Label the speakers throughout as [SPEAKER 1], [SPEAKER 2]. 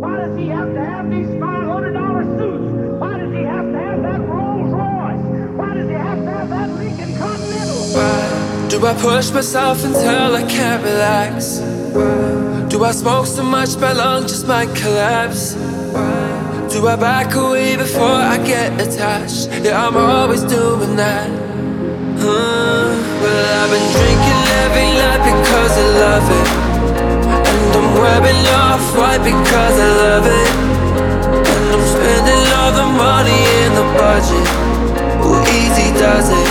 [SPEAKER 1] Why does he have to have these $500 suits? Why does he have to have that Rolls Royce? Why does he have to have that Lincoln Continental?
[SPEAKER 2] Why do I push myself until I can't relax? Why do I smoke so much my lungs just might collapse? Why do I back away before I get attached? Yeah, I'm always doing that. Uh, well, I've been drinking every night because I love it. And I'm wearing off white because I love it. And I'm spending all the money in the budget. Who easy does it?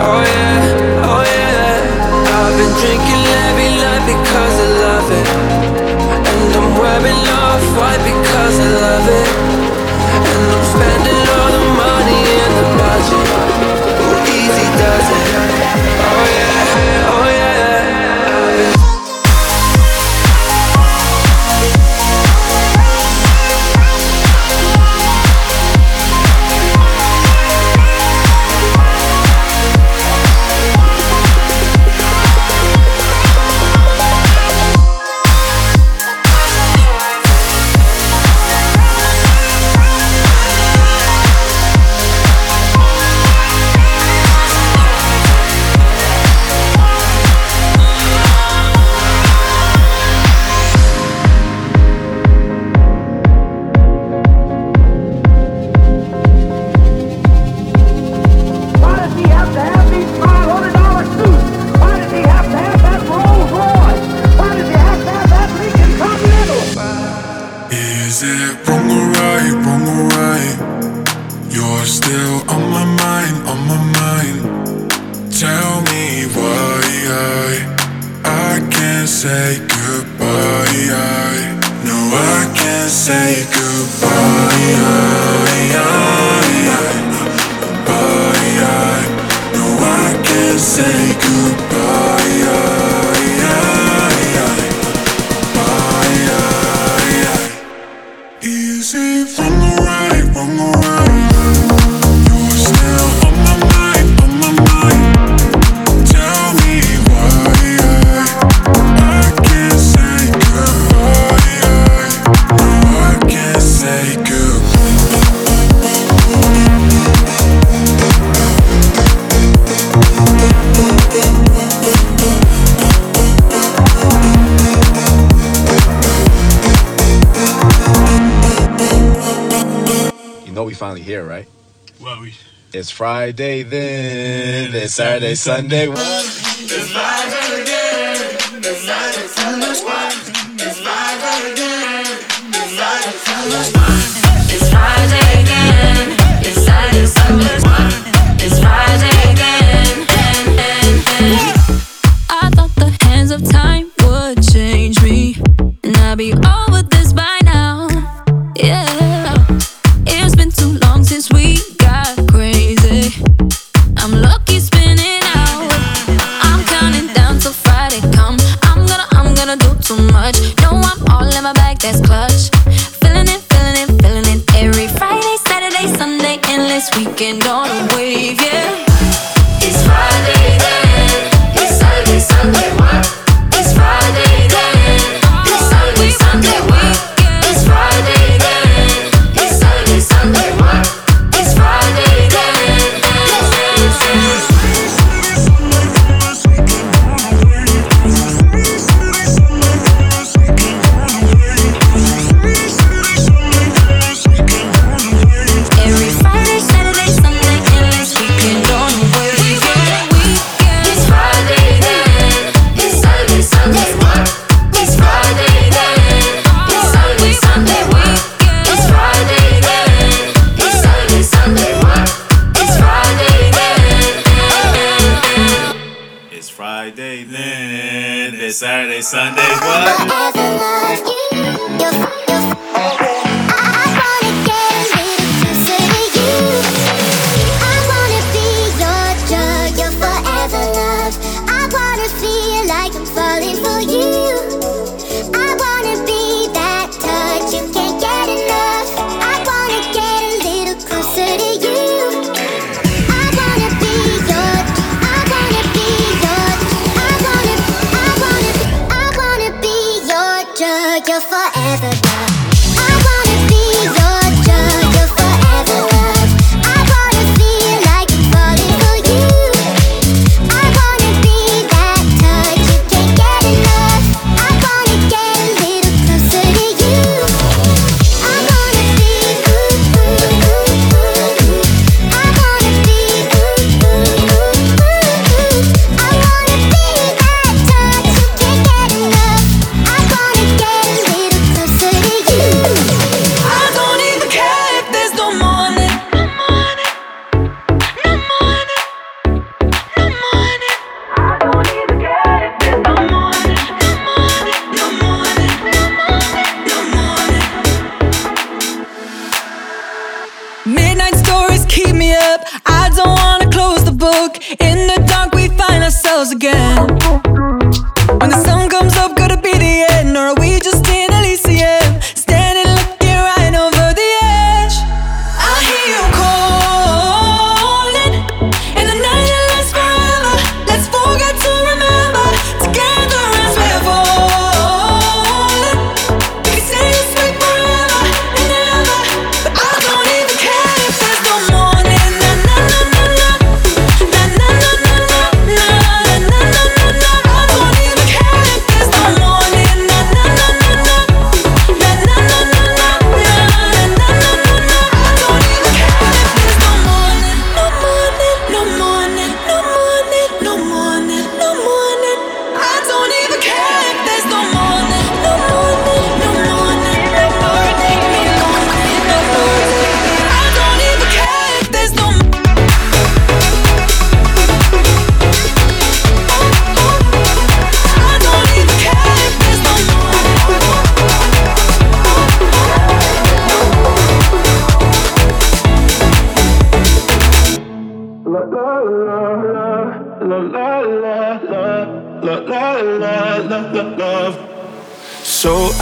[SPEAKER 2] Oh yeah, oh yeah. I've been drinking every night
[SPEAKER 3] know we finally here, right?
[SPEAKER 4] Well, we.
[SPEAKER 3] It's Friday then, it's Saturday, Sunday.
[SPEAKER 5] It's Friday again. It's Saturday, Sunday. It's No, I'm all in my bag, that's clutch.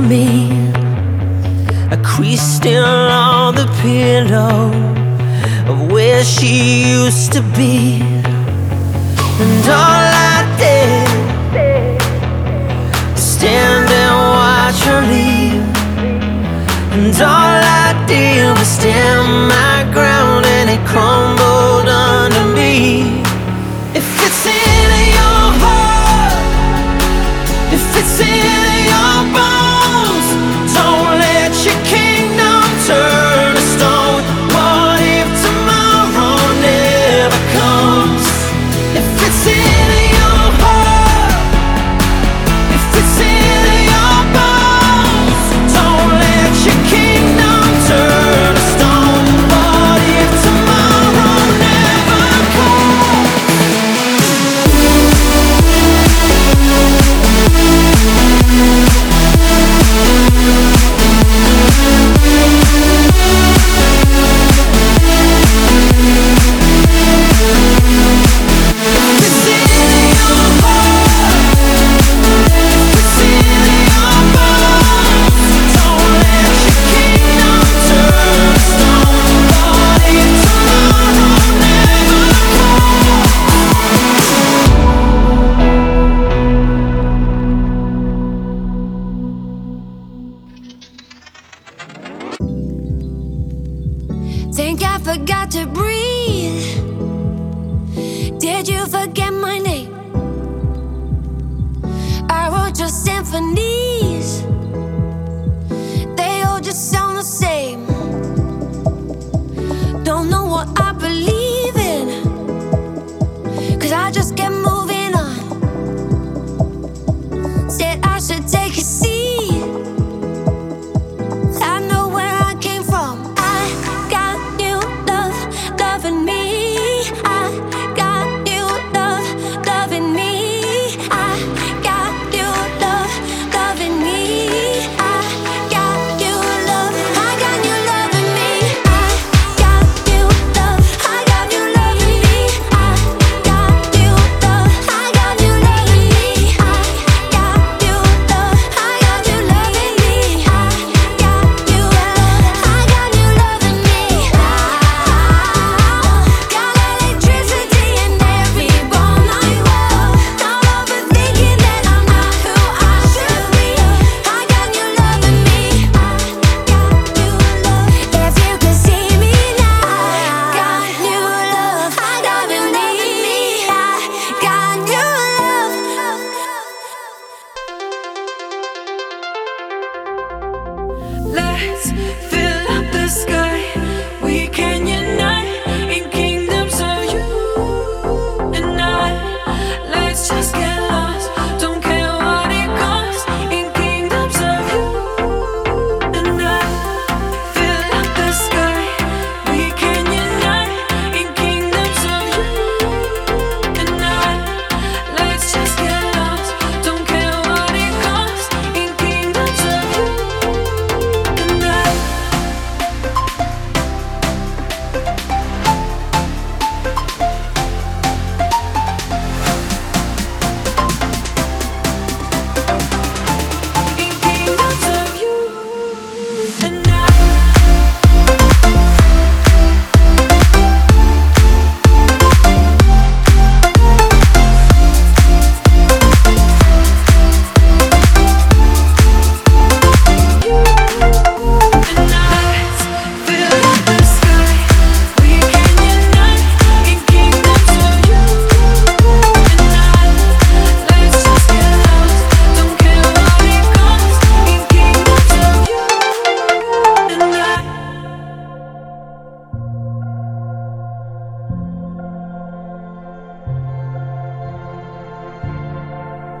[SPEAKER 6] me. A crease still on the pillow of where she used to be. And all I did was stand and watch her leave. And all I did was stand my ground and it crumbled under me.
[SPEAKER 5] symphony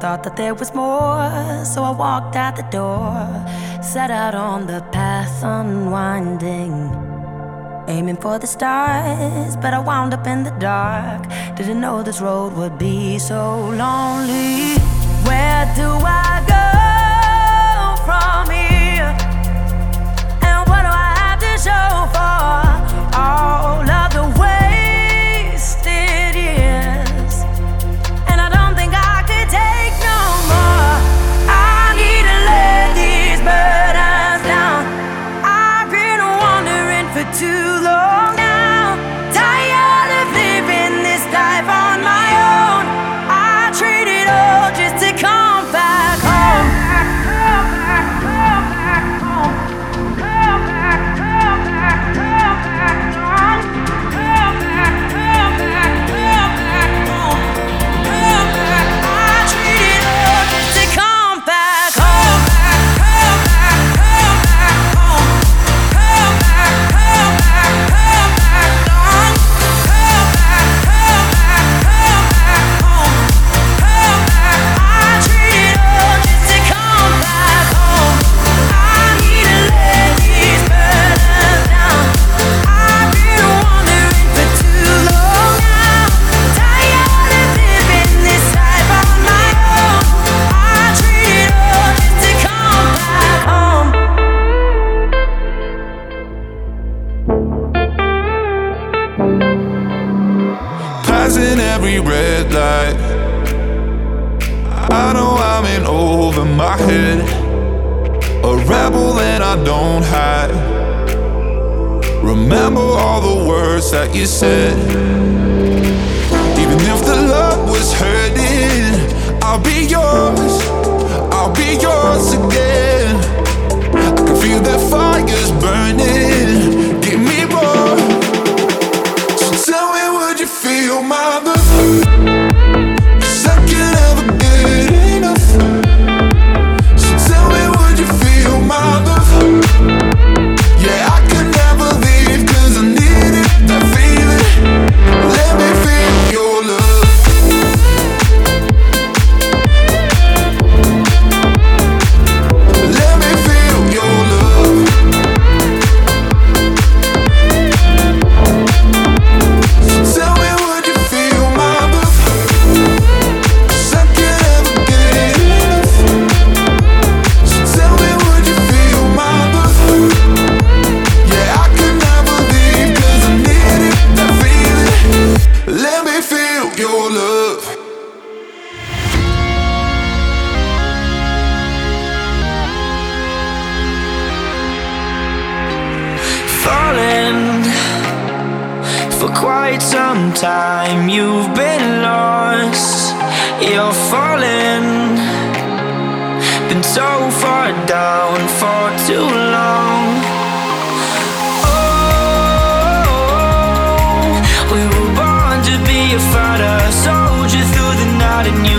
[SPEAKER 7] Thought that there was more, so I walked out the door. Set out on the path unwinding. Aiming for the stars, but I wound up in the dark. Didn't know this road would be so lonely. Where do I go from here? And what do I have to show for all of the
[SPEAKER 4] way? you said.
[SPEAKER 6] and you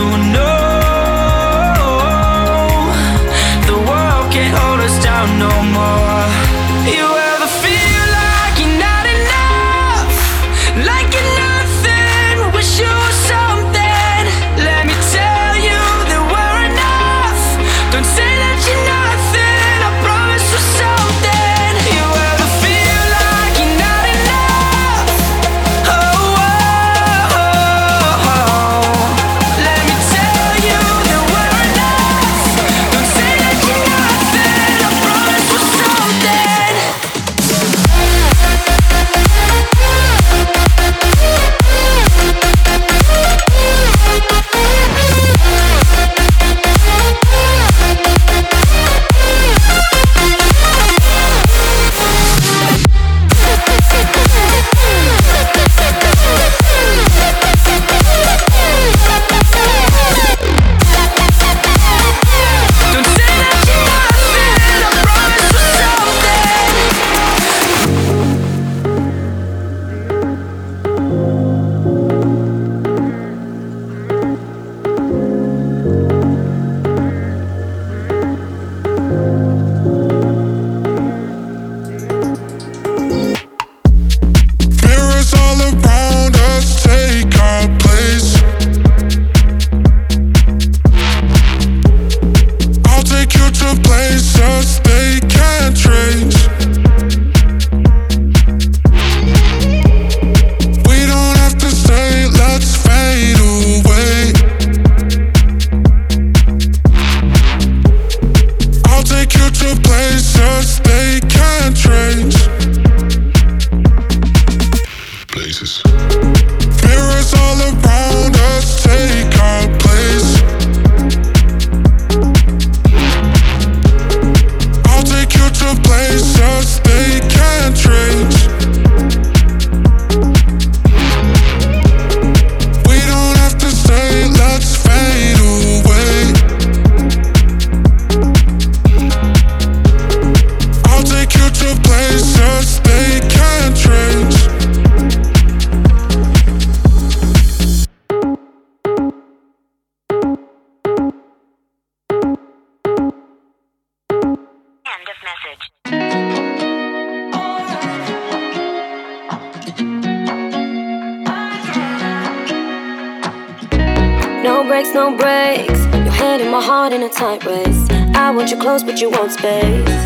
[SPEAKER 7] breaks. Your hand in my heart in a tight race. I want you close, but you want space.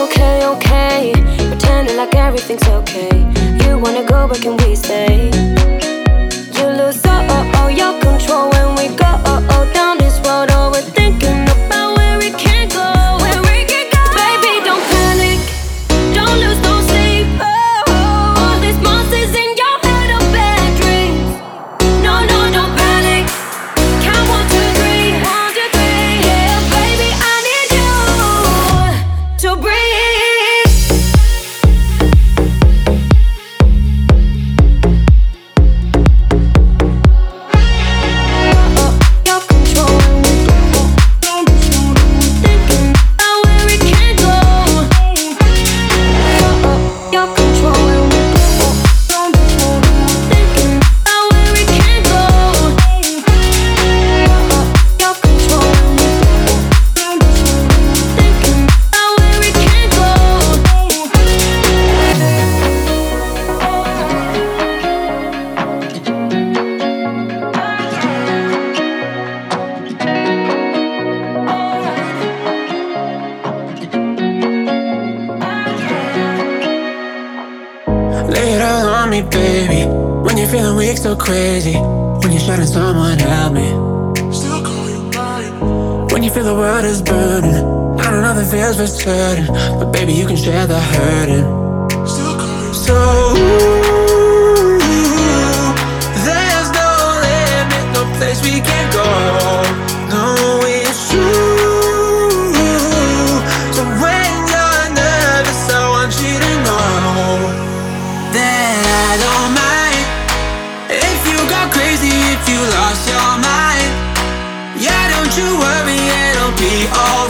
[SPEAKER 7] Okay, okay. Pretending like everything's okay. You wanna go, but can we stay? You lose all all your control when we go
[SPEAKER 6] Lay it all on me, baby. When you're feeling weak, so crazy. When you're shouting, someone help me.
[SPEAKER 4] Still call you mine.
[SPEAKER 6] When you feel the world is burning. I don't know the feels for certain. But baby, you can share the hurting.
[SPEAKER 4] Still call you
[SPEAKER 6] So, ooh, there's no limit, no place we can go. you worry, it'll be alright.